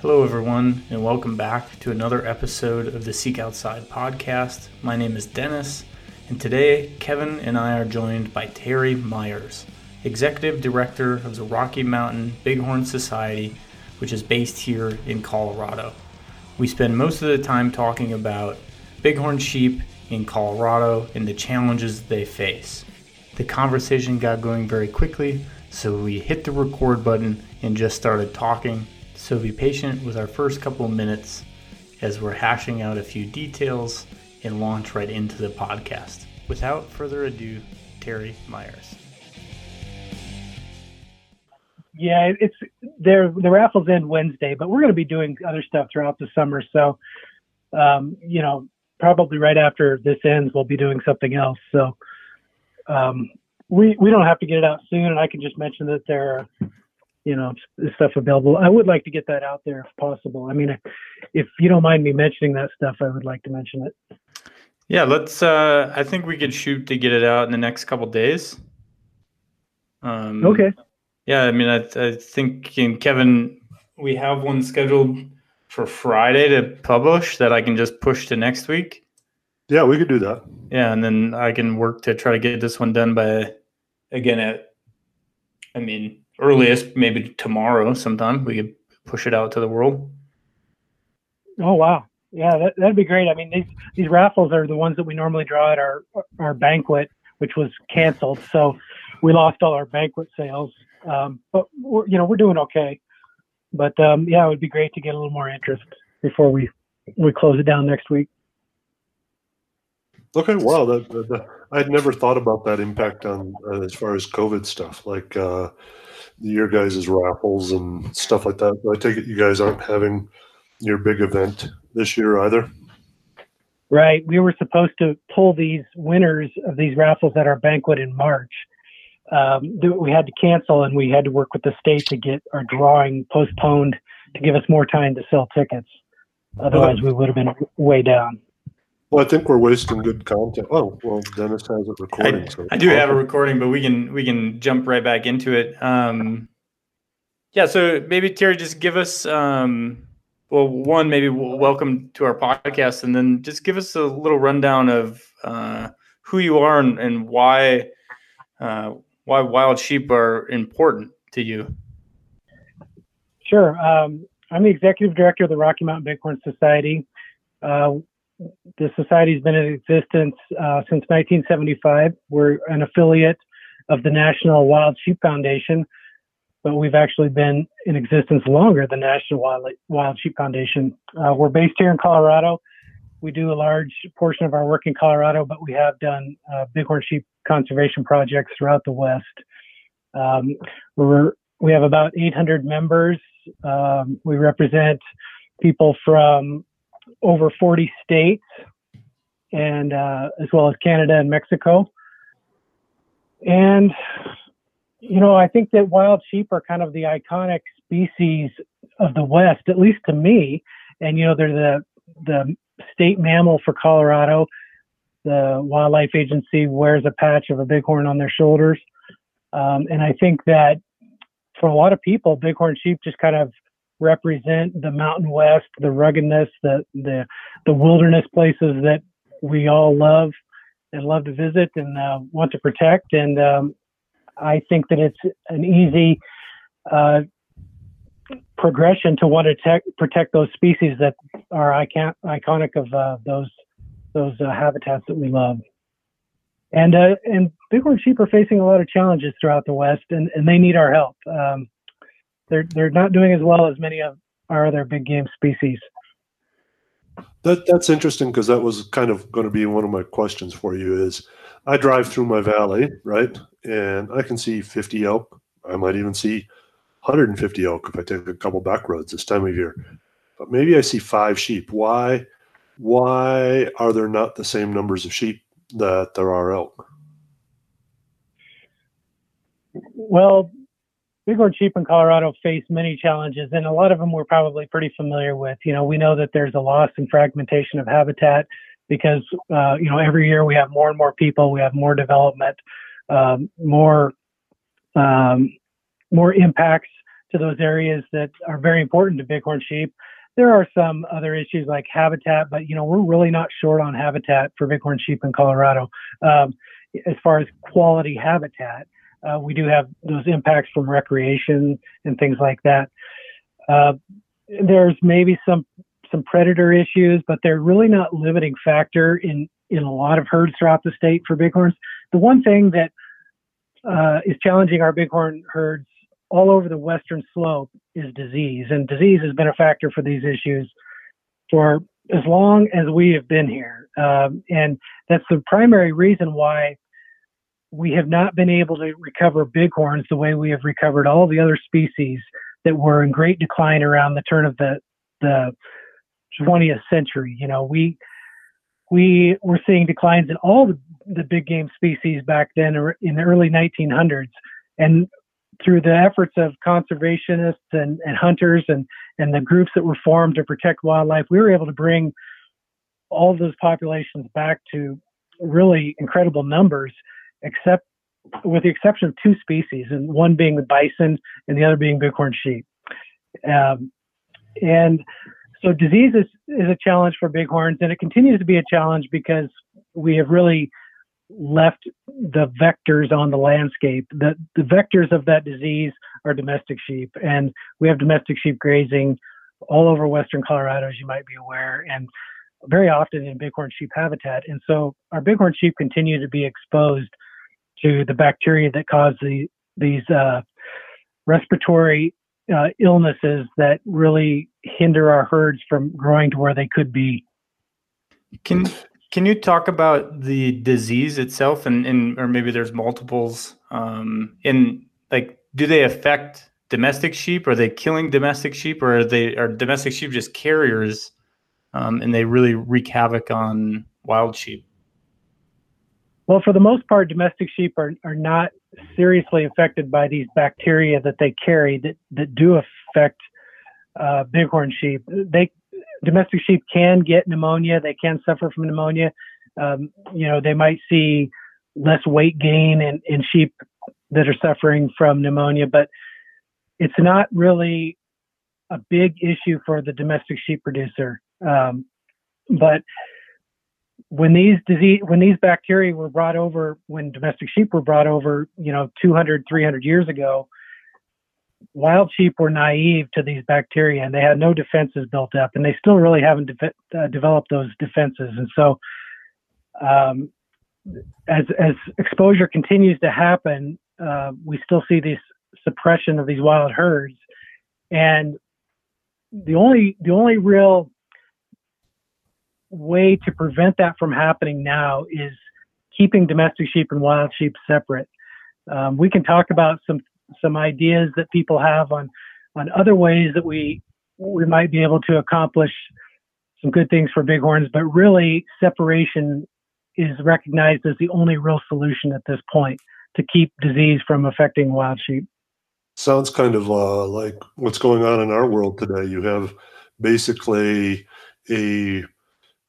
Hello, everyone, and welcome back to another episode of the Seek Outside podcast. My name is Dennis, and today Kevin and I are joined by Terry Myers, Executive Director of the Rocky Mountain Bighorn Society, which is based here in Colorado. We spend most of the time talking about bighorn sheep in Colorado and the challenges they face. The conversation got going very quickly, so we hit the record button and just started talking. So be patient with our first couple of minutes as we're hashing out a few details and launch right into the podcast. Without further ado, Terry Myers. Yeah, it's there. The raffles end Wednesday, but we're going to be doing other stuff throughout the summer. So, um, you know, probably right after this ends, we'll be doing something else. So, um, we we don't have to get it out soon, and I can just mention that there are, you know, stuff available. I would like to get that out there if possible. I mean, if you don't mind me mentioning that stuff, I would like to mention it. Yeah, let's. Uh, I think we could shoot to get it out in the next couple days. Um, okay. Yeah, I mean, I, I think in Kevin, we have one scheduled for Friday to publish that I can just push to next week. Yeah, we could do that. Yeah, and then I can work to try to get this one done by again at I mean earliest maybe tomorrow sometime we could push it out to the world. Oh wow. Yeah, that, that'd be great. I mean, these these raffles are the ones that we normally draw at our our banquet, which was canceled. So we lost all our banquet sales. Um, but we're, you know, we're doing okay. But um, yeah, it would be great to get a little more interest before we we close it down next week. Okay, wow, that, that, that I'd never thought about that impact on uh, as far as COVID stuff, like uh, your guys' raffles and stuff like that. I take it you guys aren't having your big event this year either. Right, we were supposed to pull these winners of these raffles at our banquet in March. Um, we had to cancel, and we had to work with the state to get our drawing postponed to give us more time to sell tickets. Otherwise, we would have been way down. Well, I think we're wasting good content. Oh, well, Dennis has it recording. I, so I do have a recording, but we can we can jump right back into it. Um, yeah, so maybe Terry, just give us um, well, one maybe welcome to our podcast, and then just give us a little rundown of uh, who you are and, and why uh, why wild sheep are important to you. Sure, um, I'm the executive director of the Rocky Mountain Bighorn Society. Uh, the society's been in existence uh, since 1975. We're an affiliate of the National Wild Sheep Foundation, but we've actually been in existence longer than National Wild, Wild Sheep Foundation. Uh, we're based here in Colorado. We do a large portion of our work in Colorado, but we have done uh, bighorn sheep conservation projects throughout the West. Um, we're, we have about 800 members. Um, we represent people from over 40 states and uh, as well as Canada and Mexico. And you know, I think that wild sheep are kind of the iconic species of the West, at least to me. And you know, they're the the state mammal for Colorado. The wildlife agency wears a patch of a bighorn on their shoulders, um, and I think that for a lot of people, bighorn sheep just kind of represent the Mountain West, the ruggedness, the the the wilderness places that we all love and love to visit and uh, want to protect. And um, I think that it's an easy uh, progression to want to te- protect those species that are icon- iconic of uh, those those uh, habitats that we love. And uh, and bighorn sheep are facing a lot of challenges throughout the West, and, and they need our help. Um, they're they're not doing as well as many of our other big game species. That that's interesting because that was kind of going to be one of my questions for you. Is I drive through my valley, right, and I can see 50 elk. I might even see 150 elk if I take a couple back roads this time of year. But maybe I see five sheep. Why? Why are there not the same numbers of sheep that there are elk? Well, bighorn sheep in Colorado face many challenges, and a lot of them we're probably pretty familiar with. You know, we know that there's a loss and fragmentation of habitat because uh, you know every year we have more and more people, we have more development, um, more um, more impacts to those areas that are very important to bighorn sheep. There are some other issues like habitat, but you know we're really not short on habitat for bighorn sheep in Colorado. Um, as far as quality habitat, uh, we do have those impacts from recreation and things like that. Uh, there's maybe some some predator issues, but they're really not limiting factor in in a lot of herds throughout the state for bighorns. The one thing that uh, is challenging our bighorn herds all over the western slope is disease, and disease has been a factor for these issues for as long as we have been here, um, and that's the primary reason why we have not been able to recover bighorns the way we have recovered all the other species that were in great decline around the turn of the the 20th century. You know, we we were seeing declines in all the, the big game species back then in the early 1900s, and through the efforts of conservationists and, and hunters and and the groups that were formed to protect wildlife, we were able to bring all those populations back to really incredible numbers, except with the exception of two species, and one being the bison and the other being bighorn sheep. Um, and so disease is, is a challenge for bighorns, and it continues to be a challenge because we have really left the vectors on the landscape. The, the vectors of that disease are domestic sheep, and we have domestic sheep grazing all over western Colorado, as you might be aware, and very often in bighorn sheep habitat. And so our bighorn sheep continue to be exposed to the bacteria that cause the, these uh, respiratory uh, illnesses that really hinder our herds from growing to where they could be. Can can you talk about the disease itself, and, and or maybe there's multiples? Um, in like, do they affect domestic sheep? Are they killing domestic sheep, or are they are domestic sheep just carriers, um, and they really wreak havoc on wild sheep? Well, for the most part, domestic sheep are, are not seriously affected by these bacteria that they carry that, that do affect uh, bighorn sheep. They domestic sheep can get pneumonia. They can suffer from pneumonia. Um, you know, they might see less weight gain in, in sheep that are suffering from pneumonia, but it's not really a big issue for the domestic sheep producer. Um, but when these disease when these bacteria were brought over when domestic sheep were brought over you know 200 300 years ago wild sheep were naive to these bacteria and they had no defenses built up and they still really haven't de- uh, developed those defenses. And so um, as as exposure continues to happen uh, we still see this suppression of these wild herds. And the only the only real way to prevent that from happening now is keeping domestic sheep and wild sheep separate. Um, we can talk about some some ideas that people have on on other ways that we we might be able to accomplish some good things for bighorns, but really separation is recognized as the only real solution at this point to keep disease from affecting wild sheep. Sounds kind of uh, like what's going on in our world today. You have basically a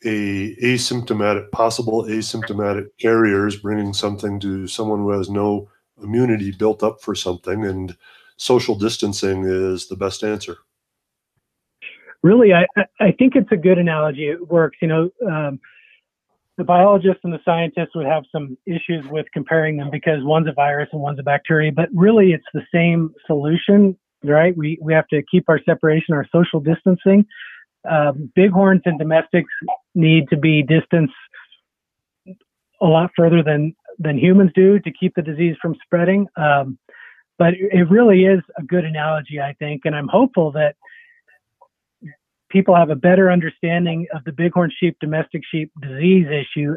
a asymptomatic possible asymptomatic carriers bringing something to someone who has no immunity built up for something and social distancing is the best answer. Really i i think it's a good analogy. It works you know um, the biologists and the scientists would have some issues with comparing them because one's a virus and one's a bacteria but really it's the same solution right? We we have to keep our separation our social distancing. Uh, bighorns and domestics need to be distanced a lot further than than humans do to keep the disease from spreading. Um, but it really is a good analogy, I think, and I'm hopeful that people have a better understanding of the bighorn sheep domestic sheep disease issue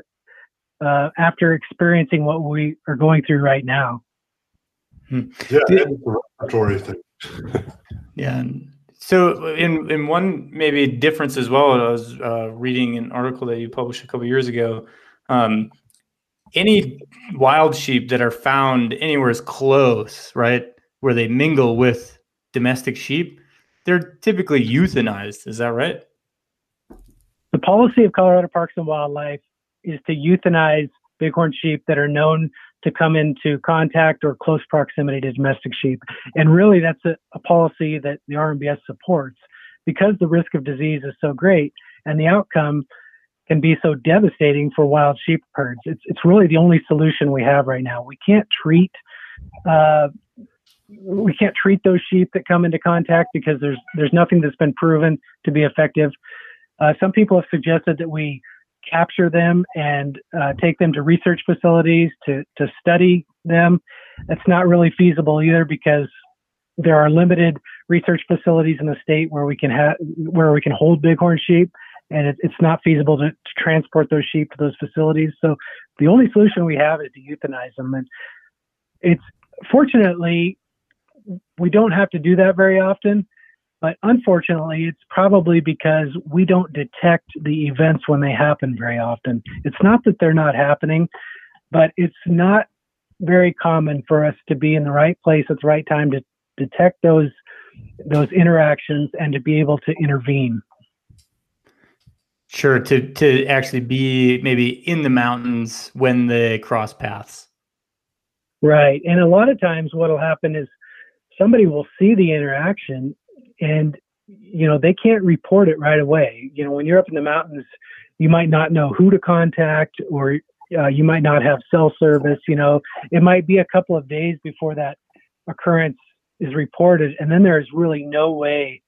uh, after experiencing what we are going through right now. Hmm. Yeah, it's a respiratory thing. yeah, so, in in one maybe difference as well, I was uh, reading an article that you published a couple years ago. Um, any wild sheep that are found anywhere as close, right, where they mingle with domestic sheep, they're typically euthanized. Is that right? The policy of Colorado Parks and Wildlife is to euthanize bighorn sheep that are known to come into contact or close proximity to domestic sheep. And really, that's a, a policy that the RMBS supports because the risk of disease is so great and the outcome can be so devastating for wild sheep herds. It's, it's really the only solution we have right now. We can't treat uh, we can't treat those sheep that come into contact because there's there's nothing that's been proven to be effective. Uh, some people have suggested that we capture them and uh, take them to research facilities to, to study them. That's not really feasible either because there are limited research facilities in the state where we can have where we can hold bighorn sheep, and it, it's not feasible to, to, transport those sheep to those facilities. So the only solution we have is to euthanize them, and it's fortunately we don't have to do that very often. But unfortunately, it's probably because we don't detect the events when they happen very often. It's not that they're not happening, but it's not very common for us to be in the right place at the right time to detect those those interactions and to be able to intervene. Sure, to to actually be maybe in the mountains when they cross paths. Right. And a lot of times what'll happen is somebody will see the interaction and you know they can't report it right away. You know when you're up in the mountains you might not know who to contact or uh, you might not have cell service you know. It might be a couple of days before that occurrence is reported and then there's really no way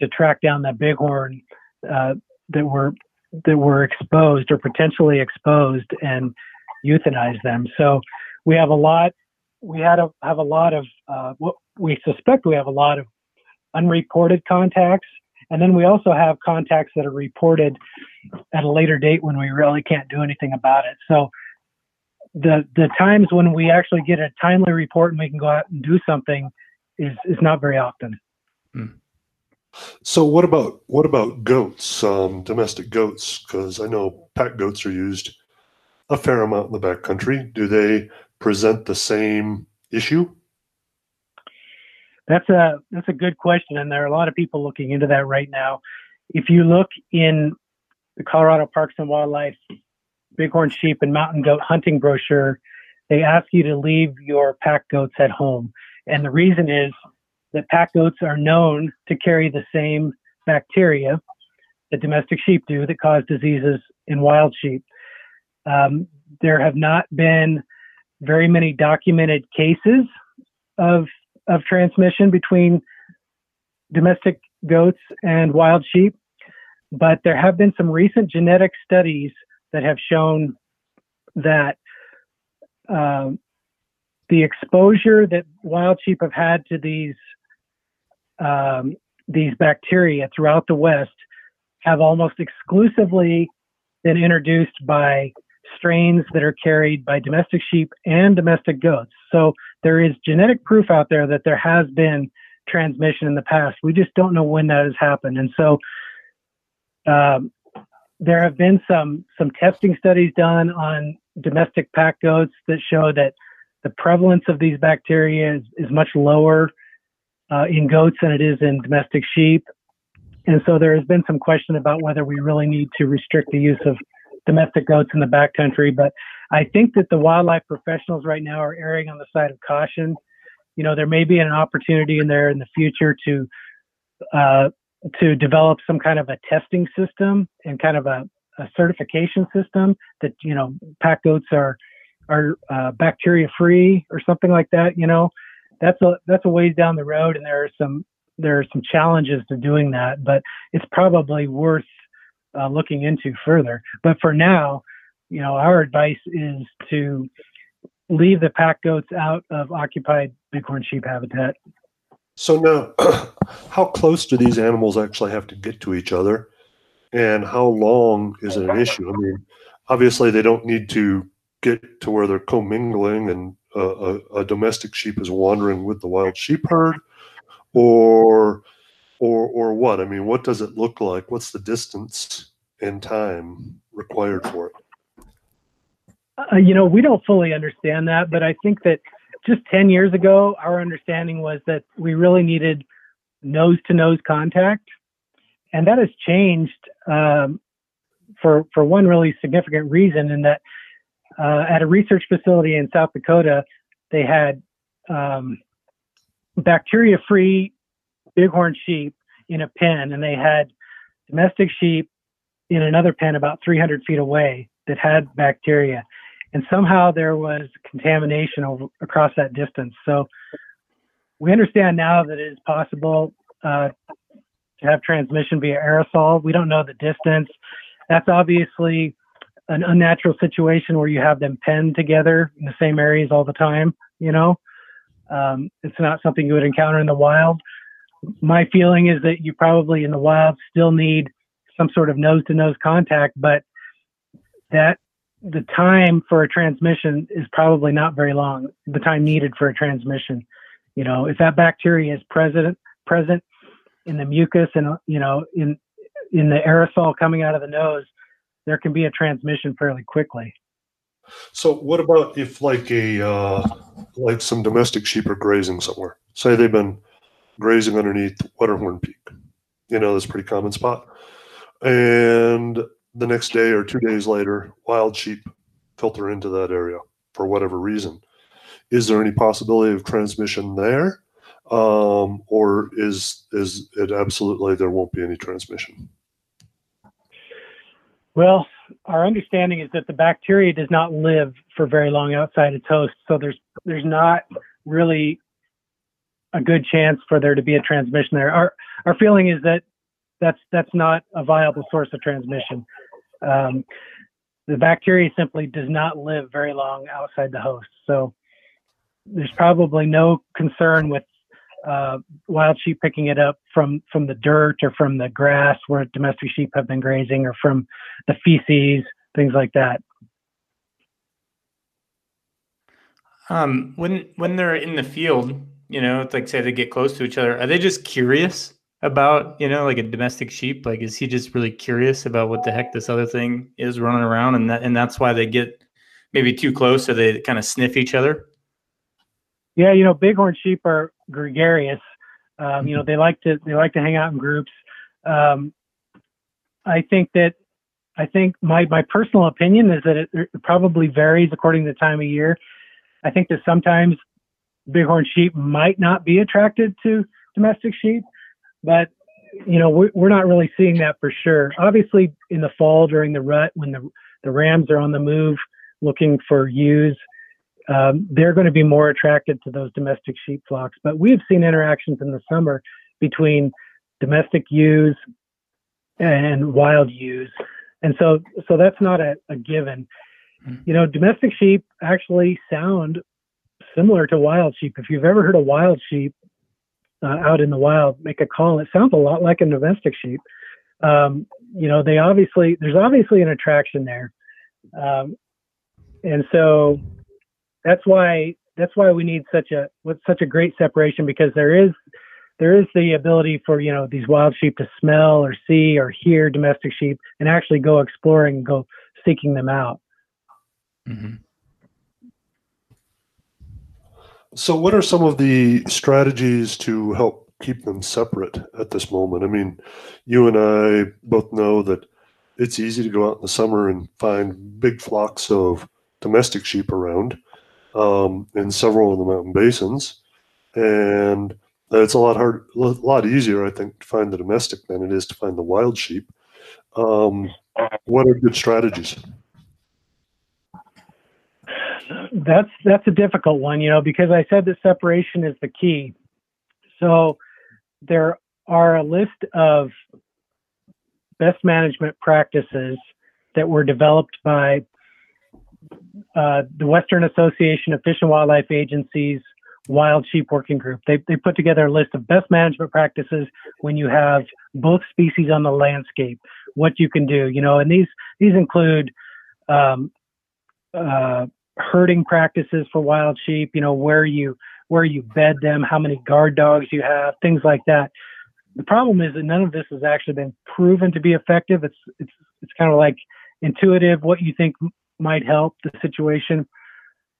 to track down that bighorn uh, that were that were exposed or potentially exposed and euthanize them. So we have a lot we had a, have a lot of uh, what we suspect we have a lot of unreported contacts. And then we also have contacts that are reported at a later date when we really can't do anything about it. So the the times when we actually get a timely report and we can go out and do something is is not very often. Hmm. So what about what about goats, um, domestic goats? Because I know pack goats are used a fair amount in the backcountry. Do they present the same issue? That's a that's a good question, and there are a lot of people looking into that right now. If you look in the Colorado Parks and Wildlife bighorn sheep and mountain goat hunting brochure, they ask you to leave your pack goats at home, and the reason is that pack goats are known to carry the same bacteria that domestic sheep do that cause diseases in wild sheep. Um, there have not been very many documented cases of of transmission between domestic goats and wild sheep, but there have been some recent genetic studies that have shown that um, the exposure that wild sheep have had to these um, these bacteria throughout the West have almost exclusively been introduced by strains that are carried by domestic sheep and domestic goats. So there is genetic proof out there that there has been transmission in the past. We just don't know when that has happened. And so um, there have been some some testing studies done on domestic pack goats that show that the prevalence of these bacteria is, is much lower uh, in goats than it is in domestic sheep. And so there has been some question about whether we really need to restrict the use of domestic goats in the backcountry. But I think that the wildlife professionals right now are erring on the side of caution. You know, there may be an opportunity in there in the future to uh, to develop some kind of a testing system and kind of a, a certification system that you know pack goats are are uh, bacteria free or something like that. You know, that's a that's a ways down the road, and there are some there are some challenges to doing that, but it's probably worth uh, looking into further. But for now, you know, our advice is to leave the pack goats out of occupied bighorn sheep habitat. So now, how close do these animals actually have to get to each other, and how long is it an issue? I mean, obviously they don't need to get to where they're commingling and uh, a, a domestic sheep is wandering with the wild sheep herd, or or or what? I mean, what does it look like? What's the distance and time required for it? Uh, you know, we don't fully understand that, but I think that just 10 years ago, our understanding was that we really needed nose to nose contact. And that has changed um, for, for one really significant reason in that uh, at a research facility in South Dakota, they had um, bacteria-free bighorn sheep in a pen, and they had domestic sheep in another pen about 300 feet away that had bacteria. And somehow there was contamination over, across that distance. So we understand now that it is possible uh, to have transmission via aerosol. We don't know the distance. That's obviously an unnatural situation where you have them penned together in the same areas all the time. You know, um, it's not something you would encounter in the wild. My feeling is that you probably in the wild still need some sort of nose to nose contact, but that the time for a transmission is probably not very long. The time needed for a transmission, you know, if that bacteria is present present in the mucus and you know in in the aerosol coming out of the nose, there can be a transmission fairly quickly. So, what about if like a uh, like some domestic sheep are grazing somewhere? Say they've been grazing underneath Wetterhorn Peak. You know, that's a pretty common spot. And the next day or two days later, wild sheep filter into that area for whatever reason. Is there any possibility of transmission there, um, or is is it absolutely there won't be any transmission? Well, our understanding is that the bacteria does not live for very long outside its host, so there's there's not really a good chance for there to be a transmission there. Our our feeling is that that's that's not a viable source of transmission. Um, the bacteria simply does not live very long outside the host, so there's probably no concern with uh, wild sheep picking it up from from the dirt or from the grass where domestic sheep have been grazing or from the feces, things like that. Um, when when they're in the field, you know, it's like say they get close to each other, are they just curious about, you know, like a domestic sheep? Like, is he just really curious about what the heck this other thing is running around, and that and that's why they get maybe too close, so they kind of sniff each other? Yeah, you know, bighorn sheep are gregarious. Um, you know, they like to they like to hang out in groups. Um, I think that I think my my personal opinion is that it, it, probably varies according to the time of year. I think that sometimes bighorn sheep might not be attracted to domestic sheep, but you know we're, we're not really seeing that for sure. Obviously, in the fall during the rut when the the rams are on the move looking for ewes, um, they're going to be more attracted to those domestic sheep flocks. But we've seen interactions in the summer between domestic ewes and wild ewes, and so so that's not a, a given. Hmm. You know, domestic sheep actually sound similar to wild sheep. If you've ever heard a wild sheep uh, out in the wild make a call, it sounds a lot like a domestic sheep. Um, you know, they obviously there's obviously an attraction there, um, and so that's why that's why we need such a such a great separation because there is there is the ability for you know these wild sheep to smell or see or hear domestic sheep and actually go exploring and go seeking them out. Mm-hmm. So, what are some of the strategies to help keep them separate at this moment? I mean, you and I both know that it's easy to go out in the summer and find big flocks of domestic sheep around um, in several of the mountain basins, and it's a lot hard, a lot easier, I think, to find the domestic than it is to find the wild sheep. Um, what are good strategies? That's that's a difficult one, you know, because I said that separation is the key. So there are a list of best management practices that were developed by uh, the Western Association of Fish and Wildlife Agencies Wild Sheep Working Group. They, they put together a list of best management practices when you have both species on the landscape, what you can do, you know, and these, these include um, uh, herding practices for wild sheep, you know, where you, where you bed them, how many guard dogs you have, things like that. The problem is that none of this has actually been proven to be effective. It's, it's, it's kind of like intuitive, what you think might help the situation.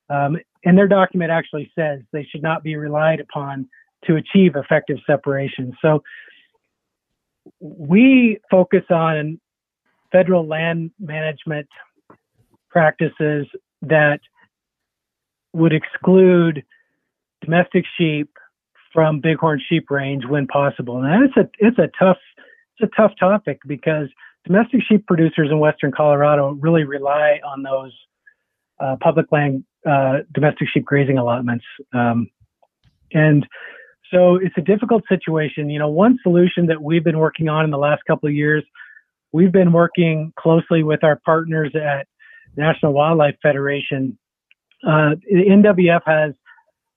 Um, and their document actually says they should not be relied upon to achieve effective separation. So we focus on federal land management practices that would exclude domestic sheep from bighorn sheep range when possible. And it's a it's a tough it's a tough topic because domestic sheep producers in western Colorado really rely on those uh, public land uh, domestic sheep grazing allotments. Um, and so it's a difficult situation. You know, one solution that we've been working on in the last couple of years, we've been working closely with our partners at National Wildlife Federation. Uh, the NWF has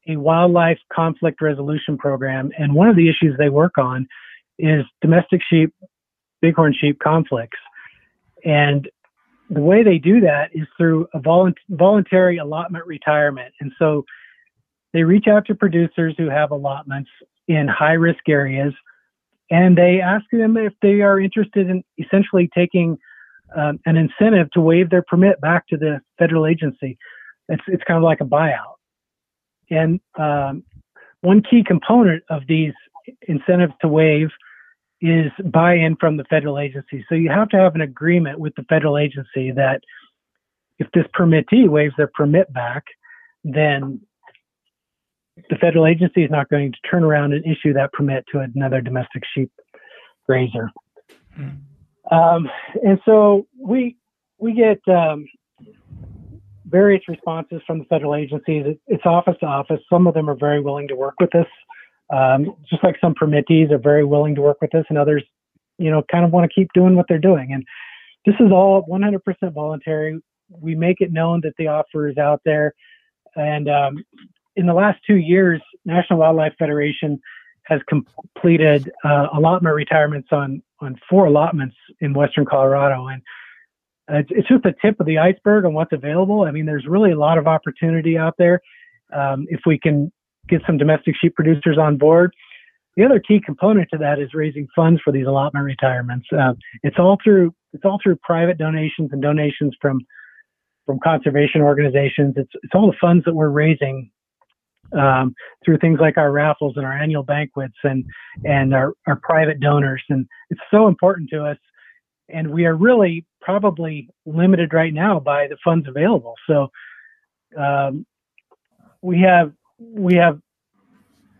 a wildlife conflict resolution program, and one of the issues they work on is domestic sheep, bighorn sheep conflicts. And the way they do that is through a voluntary allotment retirement. And so they reach out to producers who have allotments in high risk areas and they ask them if they are interested in essentially taking um, an incentive to waive their permit back to the federal agency. It's, it's kind of like a buyout. And um, one key component of these incentives to waive is buy-in from the federal agency. So you have to have an agreement with the federal agency that if this permittee waives their permit back, then the federal agency is not going to turn around and issue that permit to another domestic sheep grazer. Hmm. Um, and so we we get um, various responses from the federal agencies. it's office to office. Some of them are very willing to work with us um, just like some permittees are very willing to work with us, and others, you know, kind of want to keep doing what they're doing. And this is all 100% voluntary. We make it known that the offer is out there. And um, in the last two years, National Wildlife Federation has completed uh, allotment retirements on on four allotments in western Colorado, and uh, it's just the tip of the iceberg on what's available. I mean, there's really a lot of opportunity out there um, if we can get some domestic sheep producers on board. The other key component to that is raising funds for these allotment retirements. Uh, it's all through it's all through private donations and donations from from conservation organizations. It's it's all the funds that we're raising um, through things like our raffles and our annual banquets and and our, our private donors. And it's so important to us. And we are really probably limited right now by the funds available. So um, we have we have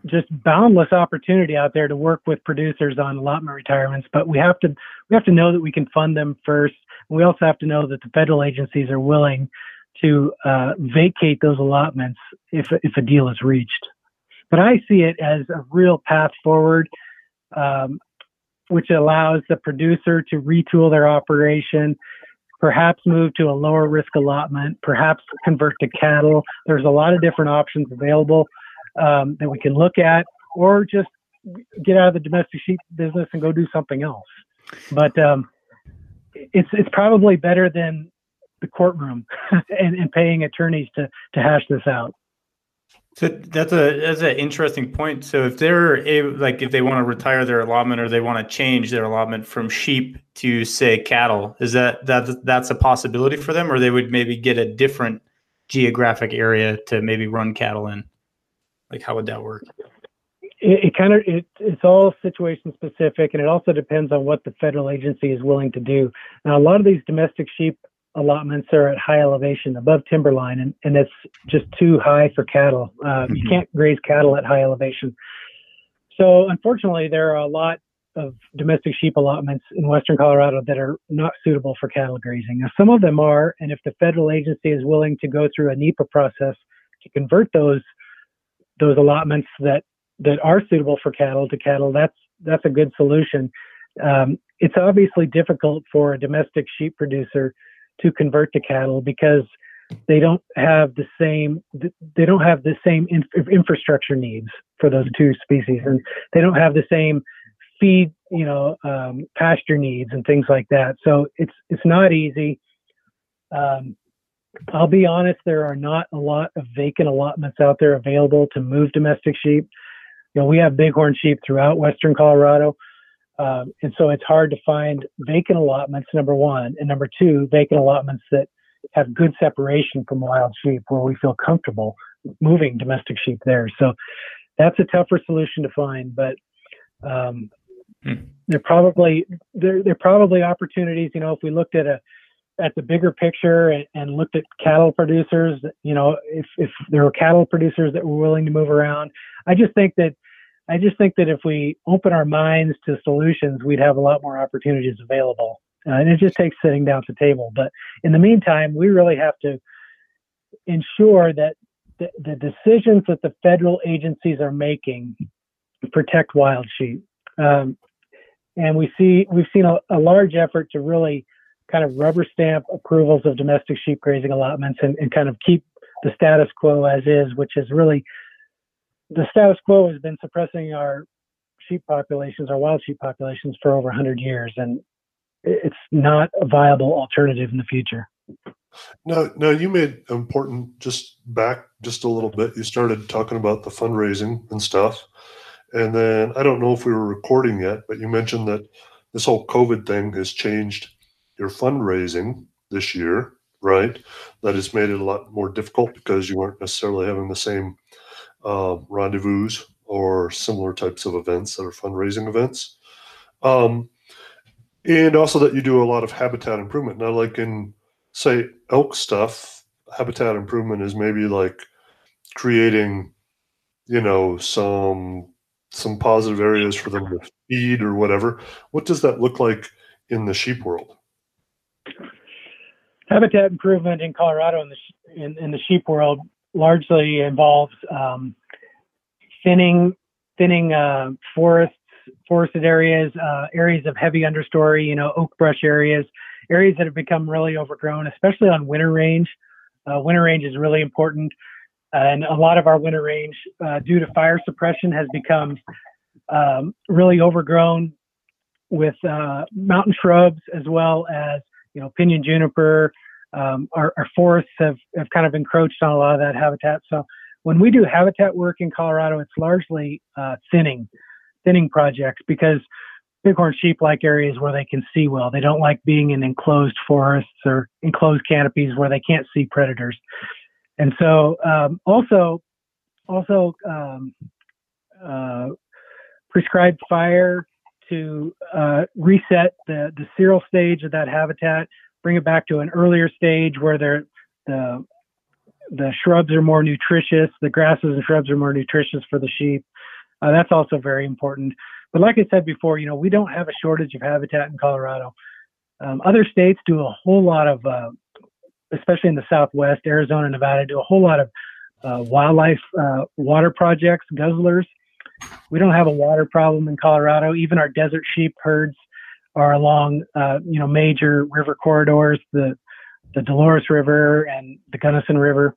just boundless opportunity out there to work with producers on allotment retirements, but we have to we have to know that we can fund them first. We also have to know that the federal agencies are willing to uh, vacate those allotments if if a deal is reached. But I see it as a real path forward, um, which allows the producer to retool their operation, perhaps move to a lower risk allotment, perhaps convert to cattle. There's a lot of different options available um, that we can look at, or just get out of the domestic sheep business and go do something else. But um, it's it's probably better than the courtroom and, and paying attorneys to to hash this out. So that's a that's an interesting point. So if they're able, like if they want to retire their allotment or they want to change their allotment from sheep to say cattle, is that that that's a possibility for them, or they would maybe get a different geographic area to maybe run cattle in? Like how would that work? It, it kind of it, it's all situation specific, and it also depends on what the federal agency is willing to do. Now, a lot of these domestic sheep allotments are at high elevation above timberline, and, and it's just too high for cattle. Uh, mm-hmm. You can't graze cattle at high elevation. So, unfortunately, there are a lot of domestic sheep allotments in western Colorado that are not suitable for cattle grazing. Now, some of them are, and if the federal agency is willing to go through a NEPA process to convert those those allotments that that are suitable for cattle to cattle, that's that's a good solution. Um, it's obviously difficult for a domestic sheep producer to convert to cattle because they don't have the same they don't have the same infrastructure needs for those two species. And they don't have the same feed you know um, pasture needs and things like that. So it's it's not easy. Um, i'll be honest there are not a lot of vacant allotments out there available to move domestic sheep. You know we have bighorn sheep throughout western colorado um, and so it's hard to find vacant allotments, number one. And number two, vacant allotments that have good separation from wild sheep where we feel comfortable moving domestic sheep there. So that's a tougher solution to find, but um, hmm. there probably there there probably opportunities. You know, if we looked at a at the bigger picture and, and, looked at cattle producers, you know, if, if there were cattle producers that were willing to move around, I just think that I just think that if we open our minds to solutions, we'd have a lot more opportunities available. Uh, and it just takes sitting down at the table. But in the meantime, we really have to ensure that the, the decisions that the federal agencies are making protect wild sheep. Um, and we see we've seen a, a, large effort to really kind of rubber stamp approvals of domestic sheep grazing allotments and, and kind of keep the status quo as is, which is really the status quo has been suppressing our sheep populations, our wild sheep populations for over 100 years, and it's not a viable alternative in the future. No, no, you made important just back just a little bit. You started talking about the fundraising and stuff. And then I don't know if we were recording yet, but you mentioned that this whole COVID thing has changed your fundraising this year, right? That has made it a lot more difficult because you weren't necessarily having the same uh, rendezvous or similar types of events that are fundraising events. Um, and also that you do a lot of habitat improvement. Now, like in say elk stuff, habitat improvement is maybe like creating, you know, some some positive areas for them to feed or whatever. What does that look like in the sheep world? Habitat improvement in Colorado in the in, in the sheep world largely involves um, thinning thinning uh, forests, forested areas, uh, areas of heavy understory, you know, oak brush areas, areas that have become really overgrown, especially on winter range. Uh, winter range is really important. And a lot of our winter range, uh, due to fire suppression, has become um, really overgrown with uh, mountain shrubs as well as you know pinyon juniper. Um, our, our, forests have, have kind of encroached on a lot of that habitat. So when we do habitat work in Colorado, it's largely uh, thinning, thinning projects because bighorn sheep like areas where they can see well. They don't like being in enclosed forests or enclosed canopies where they can't see predators. And so, um, also, also um, uh, prescribed fire to uh, reset the the seral stage of that habitat, bring it back to an earlier stage where the the shrubs are more nutritious, the grasses and shrubs are more nutritious for the sheep. Uh, that's also very important. But like I said before, you know, we don't have a shortage of habitat in Colorado. Um, other states do a whole lot of, uh, especially in the Southwest, Arizona, Nevada, do a whole lot of uh, wildlife uh, water projects, guzzlers. We don't have a water problem in Colorado. Even our desert sheep herds are along, uh, you know, major river corridors, the the Dolores River and the Gunnison River,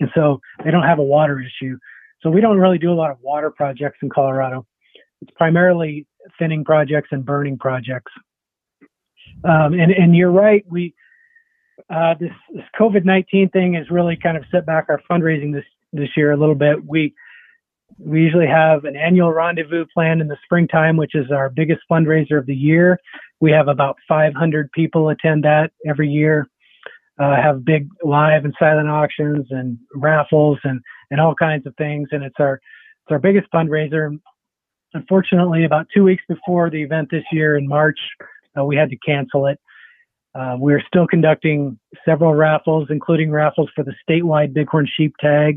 and so they don't have a water issue. So we don't really do a lot of water projects in Colorado. It's primarily thinning projects and burning projects. Um, and, and you're right. We uh, this, this COVID nineteen thing has really kind of set back our fundraising this this year a little bit. We we usually have an annual rendezvous plan in the springtime, which is our biggest fundraiser of the year. We have about 500 people attend that every year. Uh, have big live and silent auctions and raffles and and all kinds of things. And it's our it's our biggest fundraiser. Unfortunately, about two weeks before the event this year in March, uh, we had to cancel it. Uh, we're still conducting several raffles, including raffles for the statewide bighorn sheep tag,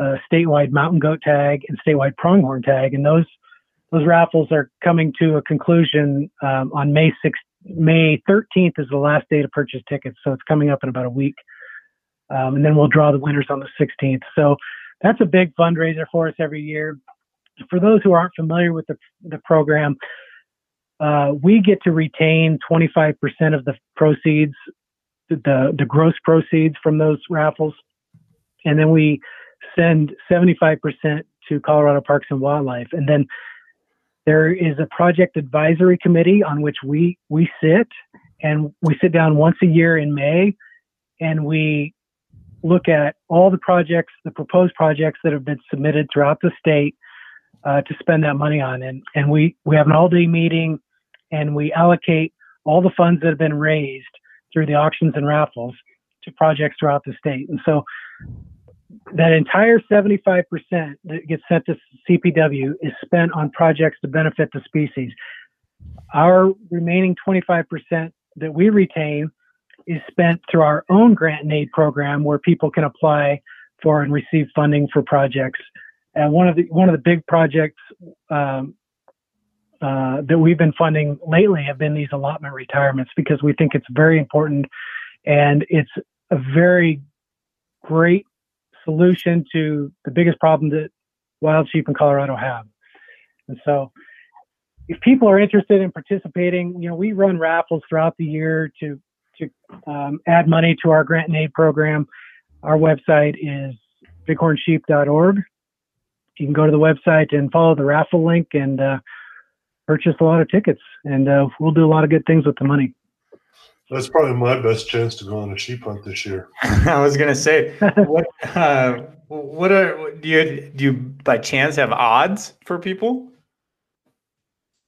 uh, statewide mountain goat tag, and statewide pronghorn tag. And those those raffles are coming to a conclusion um, on May 6th. May 13th is the last day to purchase tickets, so it's coming up in about a week. Um, and then we'll draw the winners on the 16th. So that's a big fundraiser for us every year for those who aren't familiar with the, the program, uh, we get to retain 25% of the proceeds, the, the gross proceeds from those raffles. And then we send 75% to Colorado Parks and Wildlife. And then there is a project advisory committee on which we, we sit and we sit down once a year in May and we look at all the projects, the proposed projects that have been submitted throughout the state uh, to spend that money on. And, and we, we have an all day meeting and we allocate all the funds that have been raised through the auctions and raffles to projects throughout the state. And so that entire 75% that gets sent to CPW is spent on projects to benefit the species. Our remaining 25% that we retain is spent through our own grant and aid program where people can apply for and receive funding for projects. And one of the one of the big projects um, uh, that we've been funding lately have been these allotment retirements because we think it's very important and it's a very great solution to the biggest problem that wild sheep in Colorado have. And so if people are interested in participating, you know, we run raffles throughout the year to to um, add money to our grant and aid program. Our website is bighornsheep.org. You can go to the website and follow the raffle link and uh, purchase a lot of tickets, and uh, we'll do a lot of good things with the money. That's probably my best chance to go on a sheep hunt this year. I was gonna say, what uh, what are do you do you by chance have odds for people?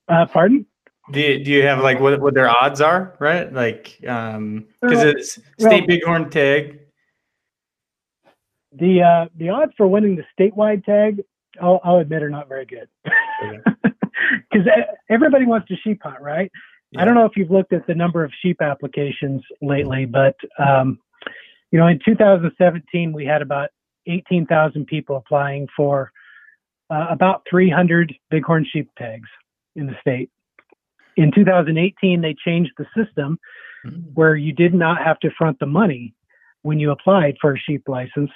Uh, pardon? Do you, do you have like what what their odds are, right? Like, um, because it's state well, bighorn tag. The uh, the odds for winning the statewide tag, I'll, I'll admit, are not very good. Because everybody wants to sheep hunt, right? Yeah. I don't know if you've looked at the number of sheep applications lately, but um, you know, in 2017 we had about 18,000 people applying for uh, about 300 bighorn sheep tags in the state. In 2018, they changed the system mm-hmm. where you did not have to front the money when you applied for a sheep license.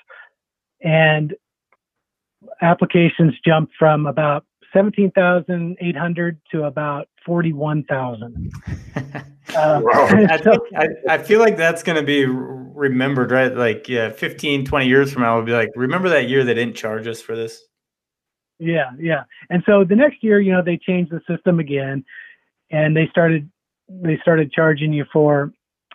And applications jumped from about 17,800 to about 41,000. Uh, I, think, I, I, feel like that's going to be remembered, right? Like, yeah, 15, 20 years from now, we'll be like, remember that year they didn't charge us for this? Yeah, yeah. And so the next year, you know, they changed the system again, and they started they started charging you for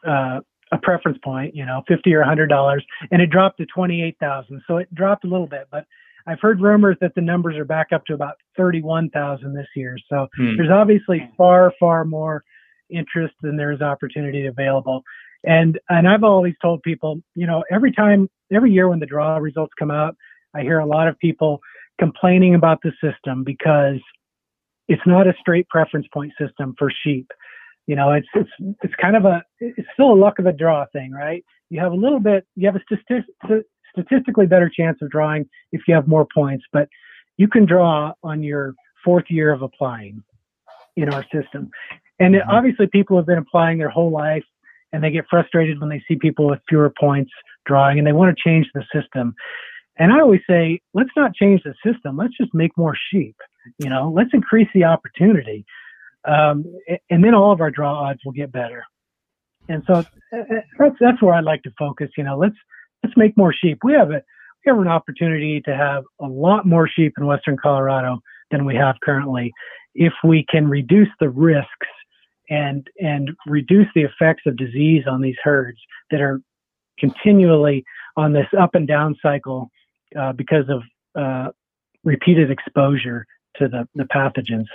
uh, a preference point, you know, fifty or hundred dollars, and it dropped to twenty eight thousand. So it dropped a little bit, but I've heard rumors that the numbers are back up to about thirty one thousand this year. So hmm. there's obviously far far more interest than there is opportunity available. And and I've always told people, you know, every time every year when the draw results come out, I hear a lot of people complaining about the system because it's not a straight preference point system for sheep. You know, it's it's it's kind of a it's still a luck of a draw thing, right? You have a little bit, you have a statistic, statistically better chance of drawing if you have more points, but you can draw on your fourth year of applying in our system. And mm-hmm. obviously, people have been applying their whole life, and they get frustrated when they see people with fewer points drawing, and they want to change the system. And I always say, let's not change the system. Let's just make more sheep. You know, let's increase the opportunity, um, and then all of our draw odds will get better. And so uh, uh, that's that's where I'd like to focus. You know, let's let's make more sheep. We have a we have an opportunity to have a lot more sheep in western Colorado than we have currently, if we can reduce the risks and and reduce the effects of disease on these herds that are continually on this up and down cycle uh, because of uh, repeated exposure to the, the pathogens.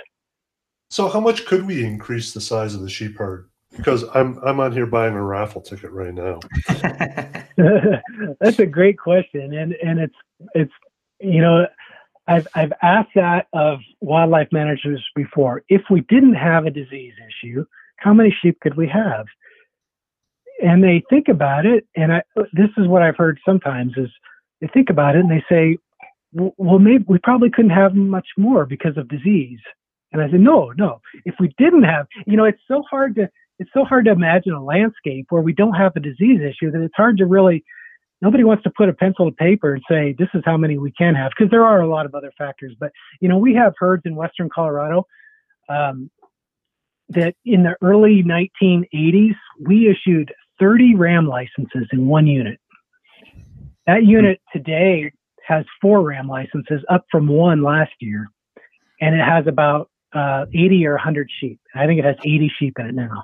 So, how much could we increase the size of the sheep herd? Because I'm I'm on here buying a raffle ticket right now. That's a great question, and and it's it's you know I've I've asked that of wildlife managers before. If we didn't have a disease issue, how many sheep could we have? And they think about it, and I, this is what I've heard sometimes is they think about it and they say, well, maybe we probably couldn't have much more because of disease. And I said, no, no. If we didn't have, you know, it's so hard to it's so hard to imagine a landscape where we don't have a disease issue that it's hard to really. Nobody wants to put a pencil to paper and say this is how many we can have because there are a lot of other factors. But you know, we have herds in western Colorado um, that in the early 1980s we issued 30 ram licenses in one unit. That unit today has four RAM licenses, up from one last year, and it has about uh, 80 or 100 sheep. I think it has 80 sheep in it now.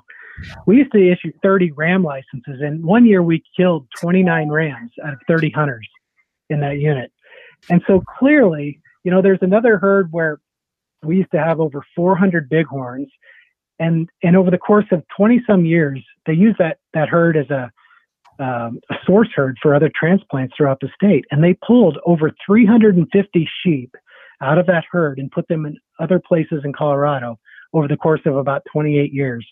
We used to issue 30 RAM licenses, and one year we killed 29 rams out of 30 hunters in that unit. And so clearly, you know, there's another herd where we used to have over 400 bighorns, and and over the course of 20 some years, they used that that herd as a um, a source herd for other transplants throughout the state. And they pulled over 350 sheep out of that herd and put them in other places in Colorado over the course of about 28 years.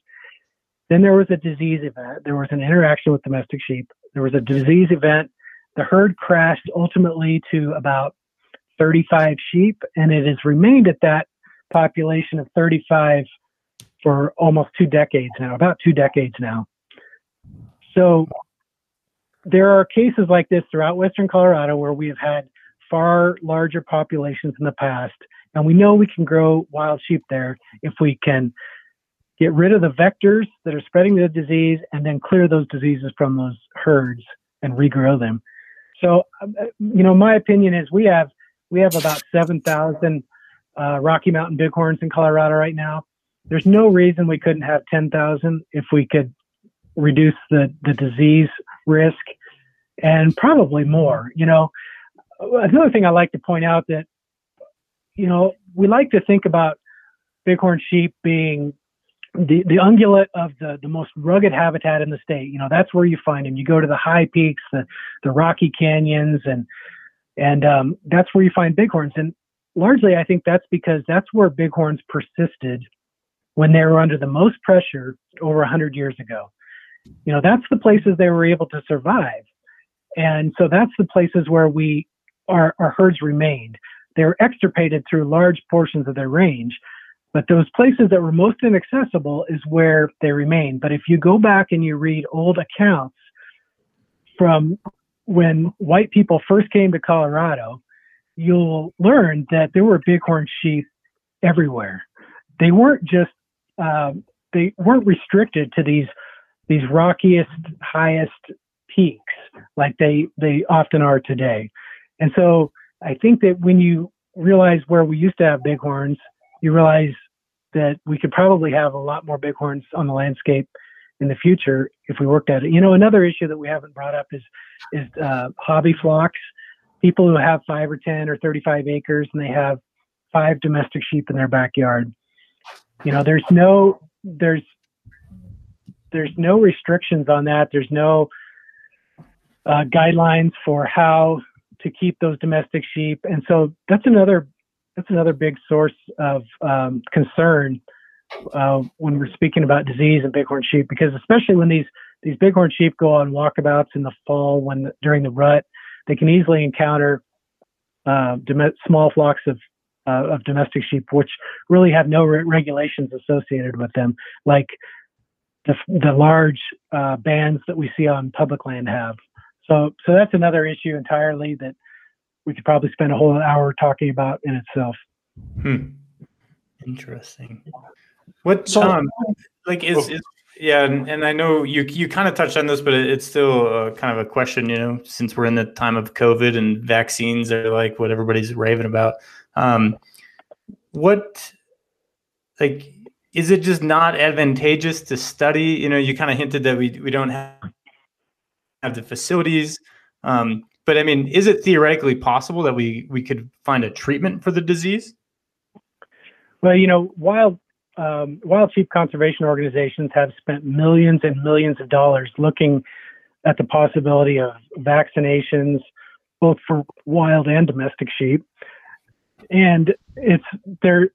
Then there was a disease event. There was an interaction with domestic sheep. There was a disease event. The herd crashed ultimately to about 35 sheep, and it has remained at that population of 35 for almost two decades now, about two decades now. So there are cases like this throughout Western Colorado where we have had far larger populations in the past, and we know we can grow wild sheep there if we can get rid of the vectors that are spreading the disease and then clear those diseases from those herds and regrow them. So, um, uh, you know, my opinion is we have we have about 7,000 uh, Rocky Mountain bighorns in Colorado right now. There's no reason we couldn't have 10,000 if we could reduce the, the disease risk and probably more. You know, another thing I like to point out that, you know, we like to think about bighorn sheep being the, the ungulate of the, the most rugged habitat in the state. You know, that's where you find them. You go to the high peaks, the, the rocky canyons, and and um, that's where you find bighorns. And largely, I think that's because that's where bighorns persisted when they were under the most pressure over 100 years ago. You know, that's the places they were able to survive. And so that's the places where we our, our herds remained. They were extirpated through large portions of their range, but those places that were most inaccessible is where they remain. But if you go back and you read old accounts from when white people first came to Colorado, you'll learn that there were bighorn sheep everywhere. They weren't just um, they weren't restricted to these these rockiest, highest peaks like they they often are today. And so I think that when you realize where we used to have bighorns, you realize that we could probably have a lot more bighorns on the landscape in the future if we worked at it. You know, another issue that we haven't brought up is is uh, hobby flocks. People who have five or ten or thirty-five acres and they have five domestic sheep in their backyard. You know, there's no there's there's no restrictions on that. There's no uh, guidelines for how to keep those domestic sheep, and so that's another that's another big source of um, concern uh, when we're speaking about disease and bighorn sheep, because especially when these these bighorn sheep go on walkabouts in the fall when during the rut, they can easily encounter uh, dom- small flocks of uh, of domestic sheep, which really have no re- regulations associated with them, like the, the large uh, bands that we see on public land have. So, so that's another issue entirely that we could probably spend a whole hour talking about in itself. Hmm. Interesting. What so, um, like is, is yeah, and, and I know you you kind of touched on this, but it's still uh, kind of a question, you know, since we're in the time of COVID and vaccines are like what everybody's raving about. Um, what like is it just not advantageous to study? You know, you kind of hinted that we we don't have have the facilities. Um, but I mean, is it theoretically possible that we we could find a treatment for the disease? Well, you know, wild um, wild sheep conservation organizations have spent millions and millions of dollars looking at the possibility of vaccinations, both for wild and domestic sheep. And it's there.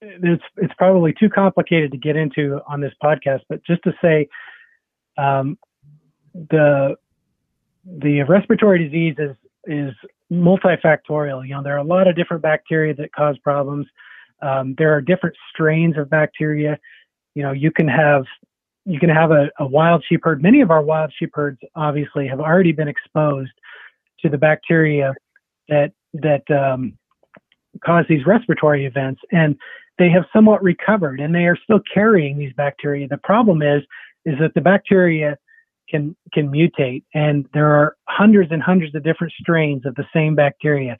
It's it's probably too complicated to get into on this podcast, but just to say, um, the the respiratory disease is is multifactorial. You know, there are a lot of different bacteria that cause problems. Um, there are different strains of bacteria. You know, you can have you can have a, a wild sheep herd. Many of our wild sheep herds obviously have already been exposed to the bacteria that that um, cause these respiratory events, and they have somewhat recovered, and they are still carrying these bacteria. The problem is is that the bacteria can can mutate, and there are hundreds and hundreds of different strains of the same bacteria.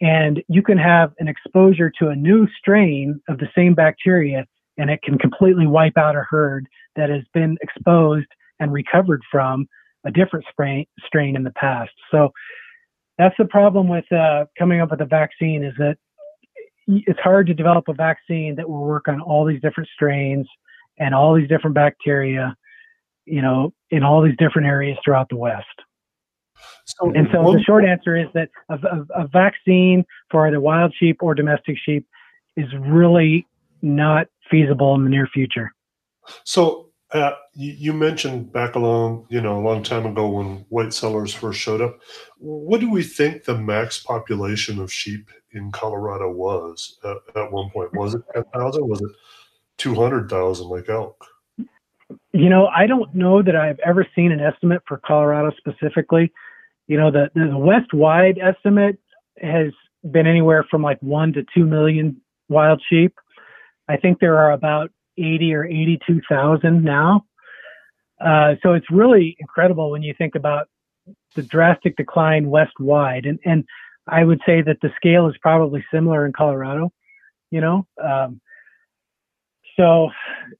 And you can have an exposure to a new strain of the same bacteria, and it can completely wipe out a herd that has been exposed and recovered from a different strain, strain in the past. So that's the problem with uh, coming up with a vaccine is that it's hard to develop a vaccine that will work on all these different strains and all these different bacteria, you know, in all these different areas throughout the West. So, and so the short answer is that a, a, a, vaccine for either wild sheep or domestic sheep is really not feasible in the near future. So uh, you, you, mentioned back along, you know, a long time ago when white settlers first showed up. What do we think the max population of sheep in Colorado was at, at one point? Was it 10,000? Was it 200,000 like elk? You know, I don't know that I've ever seen an estimate for Colorado specifically. You know, the, the west wide estimate has been anywhere from like one to two million wild sheep. I think there are about 80 or 82,000 now. Uh, so it's really incredible when you think about the drastic decline west wide. And, and I would say that the scale is probably similar in Colorado, you know. Um, so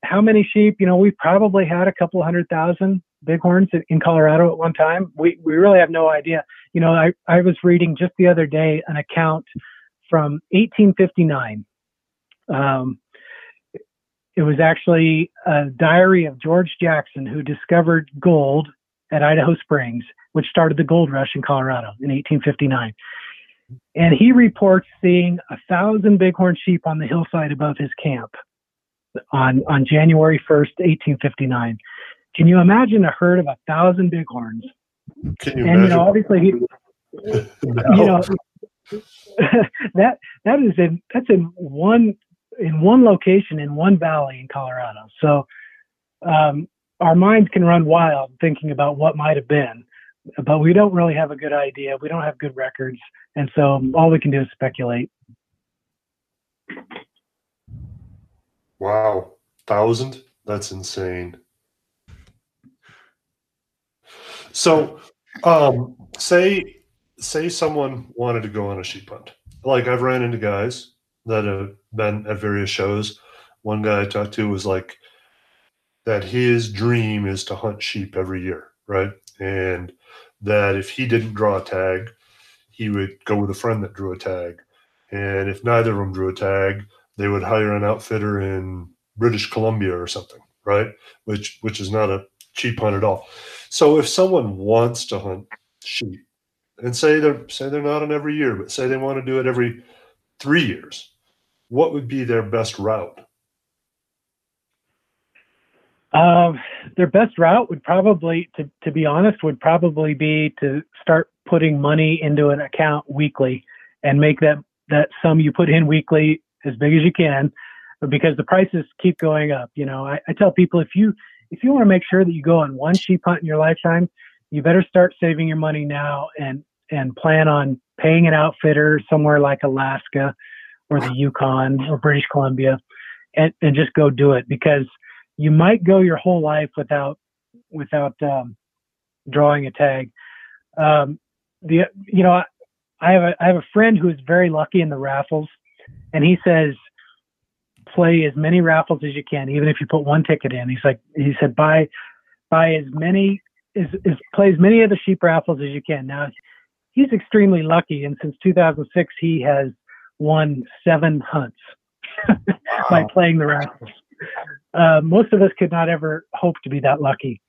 how many sheep? You know, we probably had a couple hundred thousand bighorns in Colorado at one time. We, we really have no idea. You know, I, I was reading just the other day an account from 1859. Um, it was actually a diary of George Jackson who discovered gold at Idaho Springs, which started the gold rush in Colorado in 1859. And he reports seeing a thousand bighorn sheep on the hillside above his camp on, on January 1st, 1859. Can you imagine a herd of a thousand bighorns? Can you and, imagine? You know, obviously, he, you know, that that is in that's in one in one location in one valley in Colorado. So um, our minds can run wild thinking about what might have been, but we don't really have a good idea. We don't have good records, and so all we can do is speculate. Wow, thousand? That's insane. So, um, say say someone wanted to go on a sheep hunt. Like I've ran into guys that have been at various shows. One guy I talked to was like that his dream is to hunt sheep every year, right? And that if he didn't draw a tag, he would go with a friend that drew a tag. And if neither of them drew a tag, they would hire an outfitter in British Columbia or something, right? Which which is not a cheap hunt at all. So if someone wants to hunt sheep, and say they're say they're not on every year, but say they want to do it every three years, what would be their best route? Um, their best route would probably, to, to be honest, would probably be to start putting money into an account weekly and make that, that sum you put in weekly as big as you can because the prices keep going up. You know, I, I tell people if you, if you want to make sure that you go on one sheep hunt in your lifetime, you better start saving your money now and, and plan on paying an outfitter somewhere like Alaska or the Yukon or British Columbia and, and just go do it because you might go your whole life without without um, drawing a tag. Um, the you know I, I have a I have a friend who is very lucky in the raffles, and he says play as many raffles as you can, even if you put one ticket in. He's like he said buy buy as many as, as play as many of the sheep raffles as you can. Now he's extremely lucky, and since 2006 he has won seven hunts wow. by playing the raffles. Uh, most of us could not ever hope to be that lucky.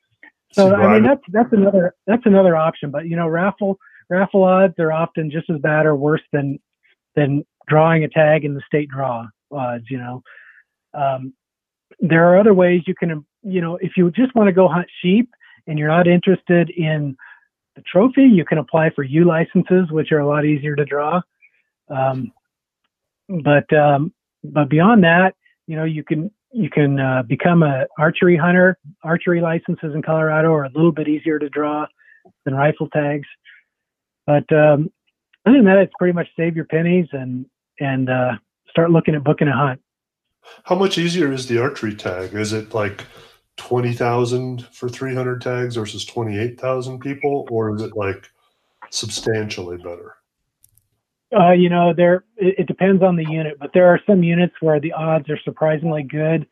So I mean that's that's another that's another option. But you know raffle raffle odds are often just as bad or worse than than drawing a tag in the state draw odds. You know, um, there are other ways you can you know if you just want to go hunt sheep and you're not interested in the trophy, you can apply for ewe licenses, which are a lot easier to draw. Um, but um, but beyond that, you know, you can you can uh, become a archery hunter. Archery licenses in Colorado are a little bit easier to draw than rifle tags. But um, other than that, it's pretty much save your pennies and and uh, start looking at booking a hunt. How much easier is the archery tag? Is it like twenty thousand for three hundred tags versus twenty eight thousand people, or is it like substantially better? Uh, you know, there it, it, depends on the unit, but there are some units where the odds are surprisingly good,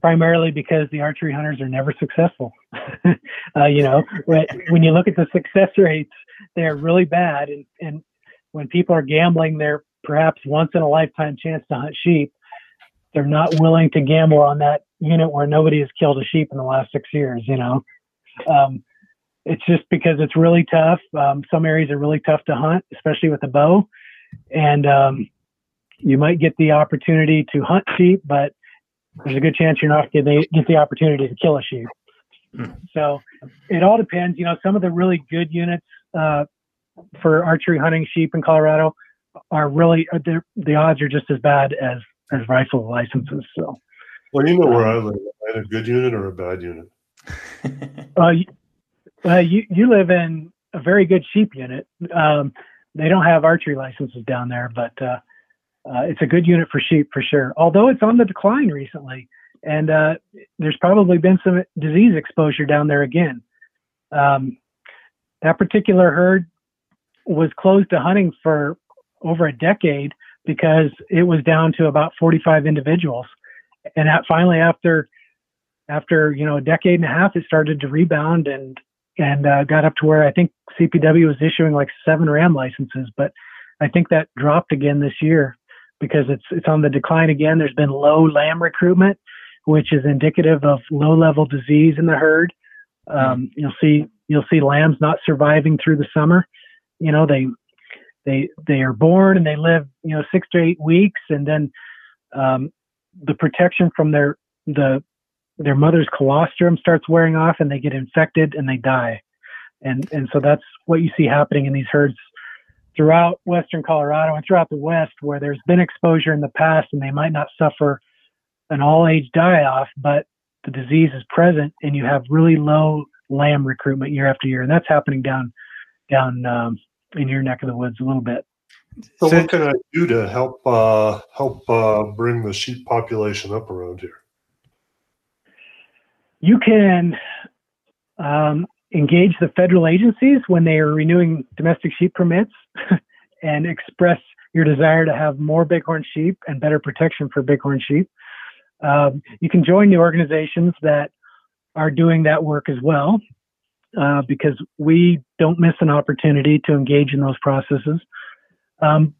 primarily because the archery hunters are never successful. uh, you know, when, you look at the success rates, they are really bad, and and when people are gambling their perhaps once in a lifetime chance to hunt sheep, they're not willing to gamble on that unit where nobody has killed a sheep in the last six years. You know. Um, it's just because it's really tough. Um, some areas are really tough to hunt, especially with a bow and um, you might get the opportunity to hunt sheep, but there's a good chance you're not going to get the opportunity to kill a sheep. Mm. So it all depends. You know, some of the really good units uh, for archery hunting sheep in Colorado are really uh, the odds are just as bad as as rifle licenses. So. Well, you know where um, I live. a good unit or a bad unit? uh, you, uh, you you live in a very good sheep unit. Um, they don't have archery licenses down there, but uh, uh, it's a good unit for sheep for sure. Although it's on the decline recently, and uh, there's probably been some disease exposure down there again. Um, that particular herd was closed to hunting for over a decade because it was down to about 45 individuals, and at, finally after after you know a decade and a half, it started to rebound and and uh, got up to where I think CPW was issuing like seven ram licenses, but I think that dropped again this year because it's it's on the decline again. There's been low lamb recruitment, which is indicative of low level disease in the herd. Um, you'll see you'll see lambs not surviving through the summer. You know they they they are born and they live you know six to eight weeks, and then um, the protection from their the their mother's colostrum starts wearing off and they get infected and they die. And and so that's what you see happening in these herds throughout western Colorado and throughout the west where there's been exposure in the past and they might not suffer an all age die off, but the disease is present and you have really low lamb recruitment year after year. And that's happening down down um, in your neck of the woods a little bit. So, what can I do to help uh, help uh, bring the sheep population up around here? you can um, engage the federal agencies when they are renewing domestic sheep permits and express your desire to have more bighorn sheep and better protection for bighorn sheep. Um, you can join the organizations that are doing that work as well uh, because we don't miss an opportunity to engage in those processes. Um,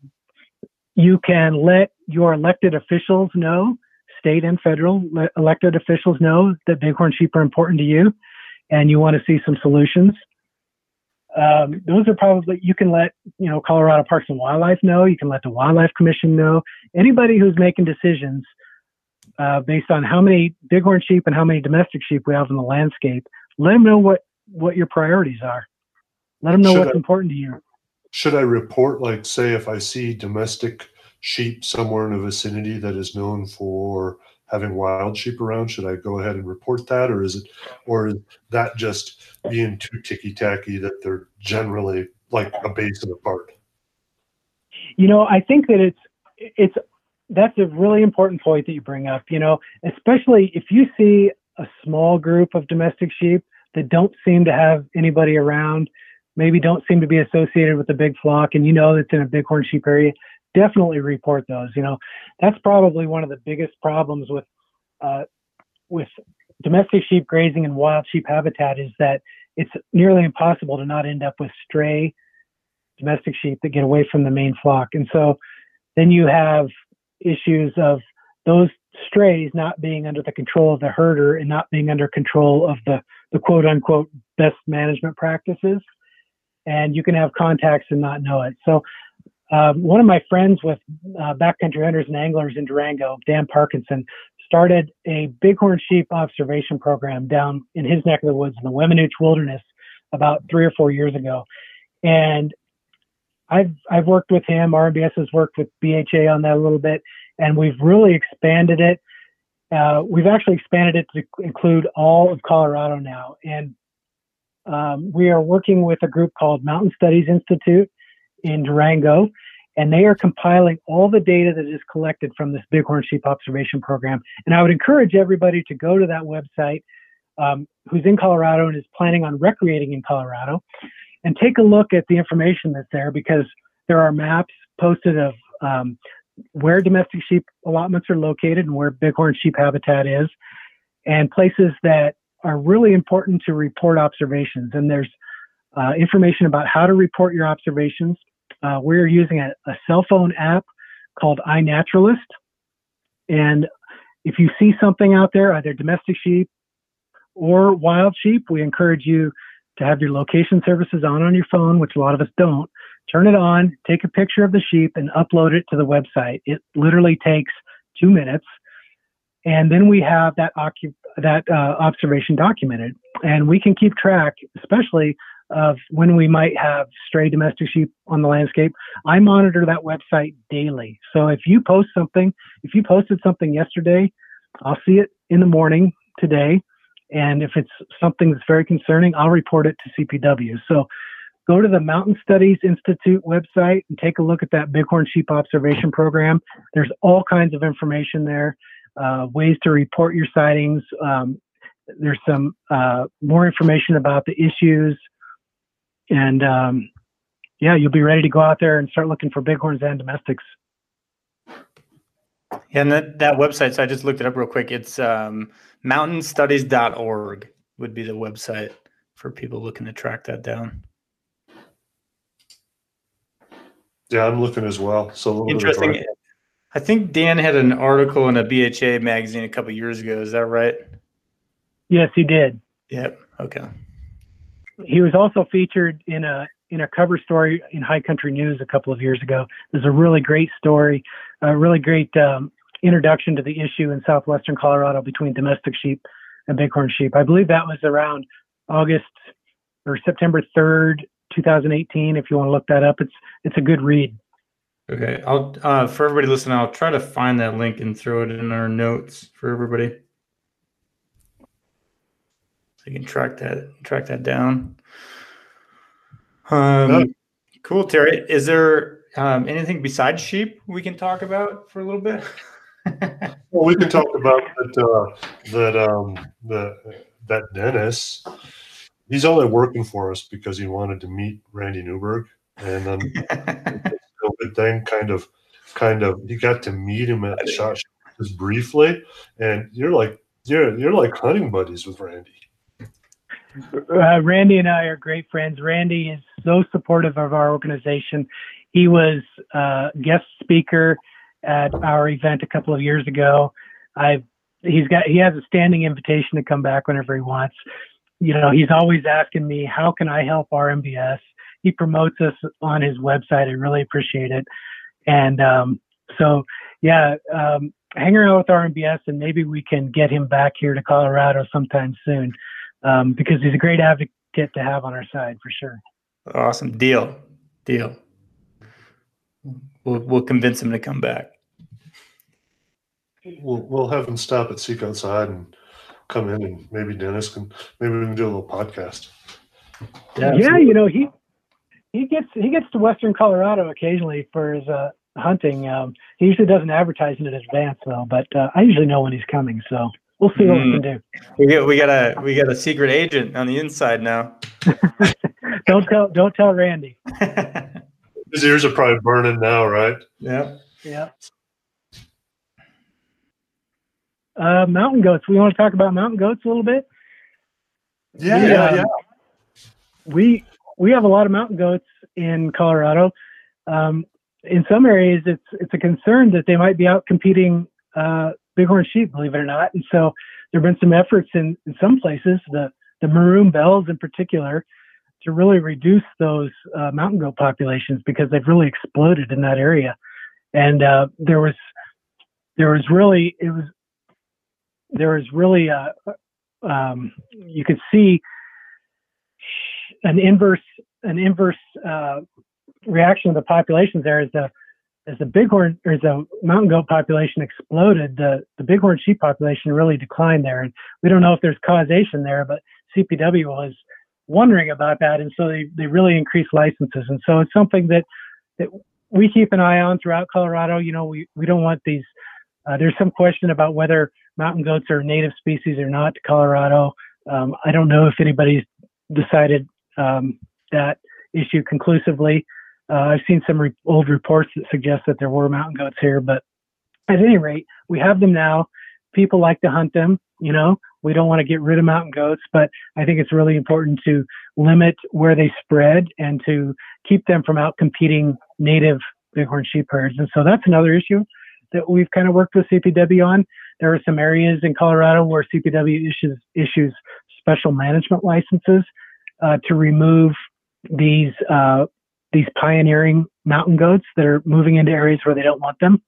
you can let your elected officials know state and federal elected officials know that bighorn sheep are important to you and you want to see some solutions. Um, those are probably you can let you know Colorado Parks and Wildlife know. You can let the Wildlife Commission know. Anybody who's making decisions uh, based on how many bighorn sheep and how many domestic sheep we have in the landscape, let them know what what your priorities are. Let them know should what's I, important to you. Should I report, like, say, if I see domestic sheep somewhere in a vicinity that is known for having wild sheep around should i go ahead and report that or is it or is that just being too ticky tacky that they're generally like a basin apart you know i think that it's it's that's a really important point that you bring up you know especially if you see a small group of domestic sheep that don't seem to have anybody around maybe don't seem to be associated with a big flock and you know it's in a bighorn sheep area definitely report those. You know, that's probably one of the biggest problems with uh, with domestic sheep grazing and wild sheep habitat is that it's nearly impossible to not end up with stray domestic sheep that get away from the main flock. And so then you have issues of those strays not being under the control of the herder and not being under control of the, the quote unquote best management practices. And you can have contacts and not know it. So um, one of my friends with uh, backcountry hunters and anglers in Durango, Dan Parkinson, started a bighorn sheep observation program down in his neck of the woods in the Weminuche Wilderness about three or four years ago. And I've I've worked with him. RMBS has worked with BHA on that a little bit, and we've really expanded it. Uh, we've actually expanded it to include all of Colorado now, and um, we are working with a group called Mountain Studies Institute in Durango, and they are compiling all the data that is collected from this bighorn sheep observation program. And I would encourage everybody to go to that website um, who's in Colorado and is planning on recreating in Colorado and take a look at the information that's there because there are maps posted of um, where domestic sheep allotments are located and where bighorn sheep habitat is, and places that are really important to report observations. And there's uh, information about how to report your observations, uh, we're using a, a, cell phone app called iNaturalist. And if you see something out there, either domestic sheep or wild sheep, we encourage you to have your location services on on your phone, which a lot of us don't. Turn it on, take a picture of the sheep, and upload it to the website. It literally takes two minutes. and then we have that occup- that uh, observation documented, and we can keep track, especially of when we might have stray domestic sheep on the landscape. I monitor that website daily. So if you post something, if you posted something yesterday, I'll see it in the morning today. And if it's something that's very concerning, I'll report it to CPW. So go to the Mountain Studies Institute website and take a look at that bighorn sheep observation program. There's all kinds of information there, uh, ways to report your sightings. Um, there's some uh, more information about the issues, and um, yeah, you'll be ready to go out there and start looking for bighorns and domestics. Yeah, and that, that website, so I just looked it up real quick. It's um, mountainstudies.org would be the website for people looking to track that down. Yeah, I'm looking as well. So interesting. I think Dan had an article in a BHA magazine a couple years ago. Is that right? Yes, he did. Yep. Okay. He was also featured in a in a cover story in High Country News a couple of years ago. There's a really great story, a really great um, introduction to the issue in southwestern Colorado between domestic sheep and bighorn sheep. I believe that was around August or September 3rd, 2018. If you want to look that up, it's it's a good read. Okay, I'll uh, for everybody listening, I'll try to find that link and throw it in our notes for everybody, so you can track that track that down. Um, cool, Terry. Is there um, anything besides sheep we can talk about for a little bit? well, we can talk about that. Uh, that um, the that Dennis, he's only working for us because he wanted to meet Randy Newberg, and then COVID thing kind of, kind of, he got to meet him at the shot just briefly, and you're like, you're you're like hunting buddies with Randy. Uh, Randy and I are great friends. Randy is so supportive of our organization. He was uh, guest speaker at our event a couple of years ago. I've he's got he has a standing invitation to come back whenever he wants. You know, he's always asking me, how can I help RMBS? He promotes us on his website. I really appreciate it. And um, so, yeah, um, hang around with RMBS and maybe we can get him back here to Colorado sometime soon um, because he's a great advocate to have on our side for sure. Awesome deal, deal. We'll we'll convince him to come back. We'll we'll have him stop at Seek Outside and come in, and maybe Dennis can maybe we can do a little podcast. Yeah, yeah you know he he gets he gets to Western Colorado occasionally for his uh, hunting. Um, he usually doesn't advertise in advance though, but uh, I usually know when he's coming, so we'll see what mm. we can do. We got we got a we got a secret agent on the inside now. don't tell don't tell Randy. His ears are probably burning now, right? Yeah. Yeah. Uh, mountain goats. We want to talk about mountain goats a little bit. Yeah, yeah, um, yeah. We we have a lot of mountain goats in Colorado. Um, in some areas, it's it's a concern that they might be out competing uh, bighorn sheep, believe it or not. And so there have been some efforts in, in some places, the the maroon bells in particular, to really reduce those uh, mountain goat populations because they've really exploded in that area. And uh, there was there was really it was there was really a, um, you can see an inverse an inverse uh, reaction of the populations there as the as the bighorn or the mountain goat population exploded, the the bighorn sheep population really declined there, and we don't know if there's causation there, but CPW was wondering about that, and so they, they really increased licenses, and so it's something that that we keep an eye on throughout Colorado. You know, we we don't want these. Uh, there's some question about whether mountain goats are native species or not to Colorado. Um, I don't know if anybody's decided um, that issue conclusively. Uh, I've seen some re- old reports that suggest that there were mountain goats here, but at any rate, we have them now. People like to hunt them. You know, we don't want to get rid of mountain goats, but I think it's really important to limit where they spread and to keep them from out competing native bighorn sheep herds. And so that's another issue that we've kind of worked with CPW on. There are some areas in Colorado where CPW issues issues special management licenses uh, to remove these uh, these pioneering mountain goats that are moving into areas where they don't want them.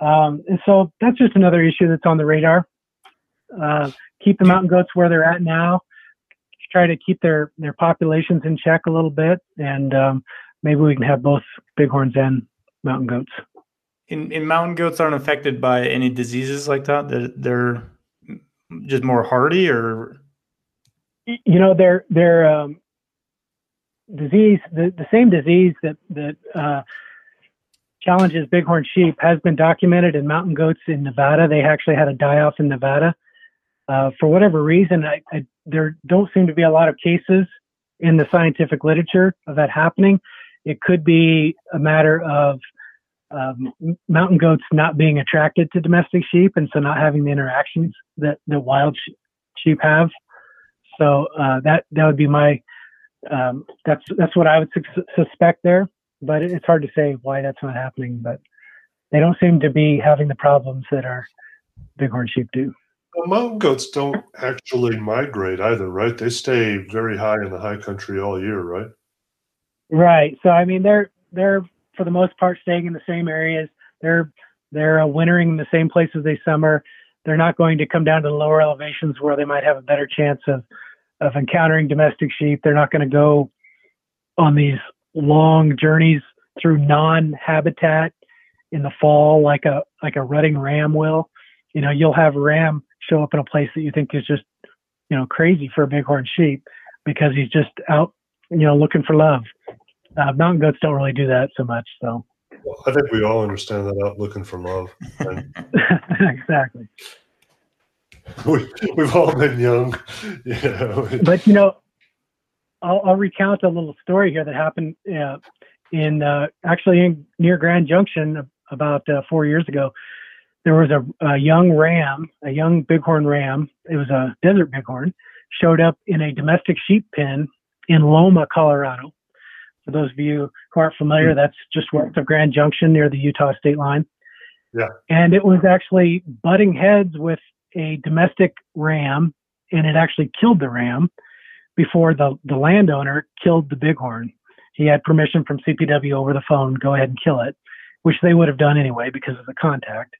Um, and so that's just another issue that's on the radar. Uh, keep the mountain goats where they're at now. Try to keep their their populations in check a little bit, and um, maybe we can have both bighorns and mountain goats. And, and mountain goats aren't affected by any diseases like that. They're, they're just more hardy, or you know, they're they're um, disease the, the same disease that that uh, challenges bighorn sheep has been documented in mountain goats in Nevada. They actually had a die off in Nevada. Uh, for whatever reason, I, I, there don't seem to be a lot of cases in the scientific literature of that happening. It could be a matter of um, mountain goats not being attracted to domestic sheep and so not having the interactions that the wild sh- sheep have. So uh, that that would be my um, that's that's what I would su- suspect there, but it's hard to say why that's not happening. But they don't seem to be having the problems that our bighorn sheep do. Well, mountain goats don't actually migrate either, right? They stay very high in the high country all year, right? Right. So I mean, they're they're for the most part staying in the same areas. They're they're uh, wintering in the same places they summer. They're not going to come down to the lower elevations where they might have a better chance of of encountering domestic sheep. They're not going to go on these long journeys through non-habitat in the fall like a like a rutting ram will. You know, you'll have a ram show up in a place that you think is just you know crazy for a bighorn sheep because he's just out you know looking for love. Uh, mountain goats don't really do that so much. So well, I think we all understand that out looking for love. exactly. we, we've all been young. Yeah. But you know, I'll, I'll recount a little story here that happened uh, in uh, actually in, near Grand Junction about uh, four years ago. There was a, a young ram, a young bighorn ram. It was a desert bighorn. Showed up in a domestic sheep pen in Loma, Colorado. For those of you who aren't familiar, that's just west of Grand Junction near the Utah state line. Yeah. And it was actually butting heads with a domestic ram and it actually killed the ram before the, the landowner killed the bighorn. He had permission from CPW over the phone, go ahead and kill it, which they would have done anyway because of the contact.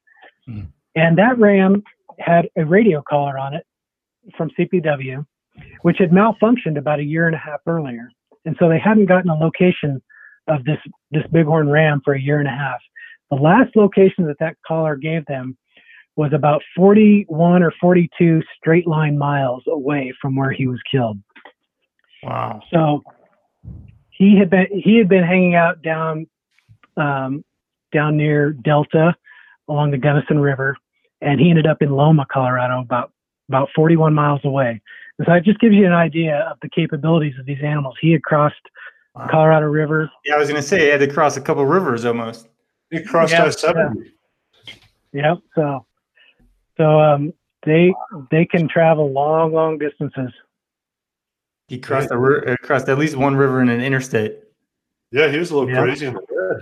Mm. And that ram had a radio collar on it from CPW, which had malfunctioned about a year and a half earlier. And so they hadn't gotten a location of this, this bighorn ram for a year and a half. The last location that that collar gave them was about 41 or 42 straight line miles away from where he was killed. Wow. So he had been he had been hanging out down um, down near Delta along the Gunnison River, and he ended up in Loma, Colorado, about about 41 miles away. And so it just gives you an idea of the capabilities of these animals. He had crossed wow. Colorado River. Yeah, I was going to say he had to cross a couple rivers almost. He crossed yeah, I-70. Yeah. Yep. So so um, they they can travel long, long distances. He crossed a, crossed at least one river in an interstate. Yeah, he was a little yeah. crazy in the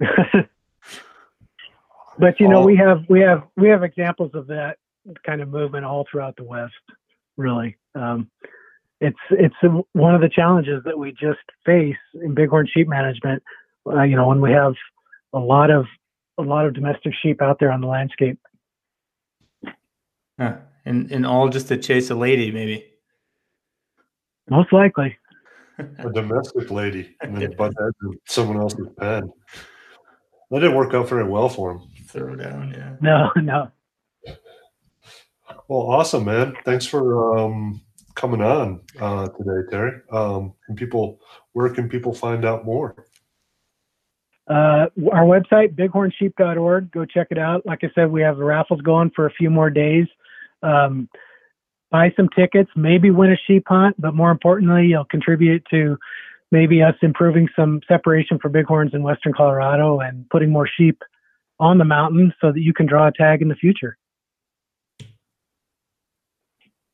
head. but you know, we have we have we have examples of that kind of movement all throughout the West. Really, um, it's it's one of the challenges that we just face in bighorn sheep management. Uh, you know, when we have a lot of a lot of domestic sheep out there on the landscape. Huh. And and all just to chase a lady, maybe. Most likely. a domestic lady, and then butt heads in someone else's pen. That didn't work out very well for him. Throw down, yeah. No, no. Well, awesome, man. Thanks for um, coming on uh, today, Terry. Um, can people, where can people find out more? Uh, our website, bighornsheep.org. Go check it out. Like I said, we have the raffles going for a few more days. Um, buy some tickets, maybe win a sheep hunt, but more importantly, you'll contribute to maybe us improving some separation for bighorns in western Colorado and putting more sheep on the mountain so that you can draw a tag in the future.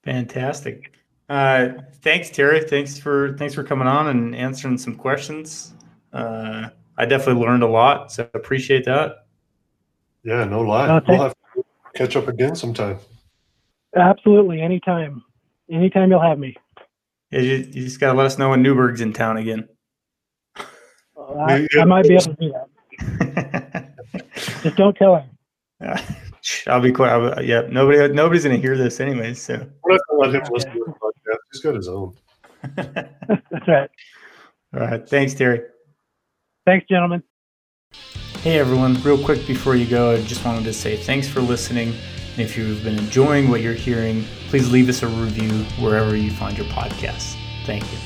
Fantastic. Uh, thanks, Terry. Thanks for thanks for coming on and answering some questions. Uh, I definitely learned a lot, so appreciate that. Yeah, no lie. Oh, we'll have to catch up again sometime. Absolutely, anytime. Anytime you'll have me. Yeah, you, you just gotta let us know when Newberg's in town again. I, I might be able to do that. Just don't tell him. I'll be quiet. yeah, nobody, nobody's going to hear this anyway. So we're not going to let him listen to the podcast. He's got his own. That's right. All right. Thanks, Terry. Thanks, gentlemen. Hey, everyone. Real quick before you go, I just wanted to say thanks for listening. And if you've been enjoying what you're hearing, please leave us a review wherever you find your podcasts. Thank you.